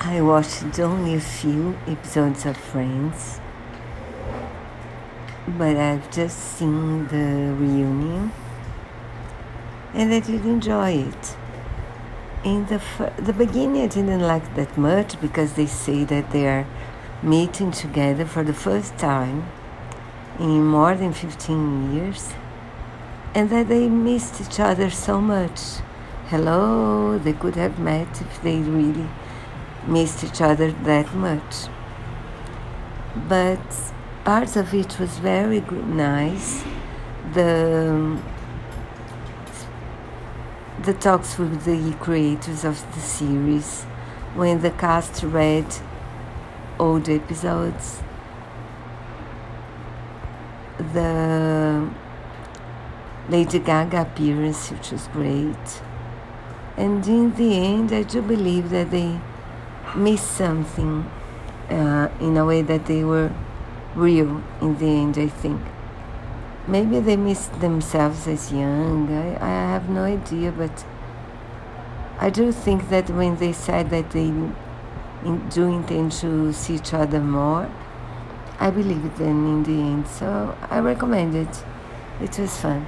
I watched only a few episodes of Friends, but I've just seen the reunion and I did enjoy it. In the fir- the beginning, I didn't like that much because they say that they are meeting together for the first time in more than 15 years and that they missed each other so much. Hello, they could have met if they really missed each other that much. But parts of it was very nice. The um, the talks with the creators of the series when the cast read old episodes. The Lady Gaga appearance, which was great. And in the end, I do believe that they missed something uh, in a way that they were real in the end, I think. Maybe they missed themselves as young, I, I have no idea, but I do think that when they said that they in, do intend to see each other more, I believe them in the end. So I recommend it. It was fun.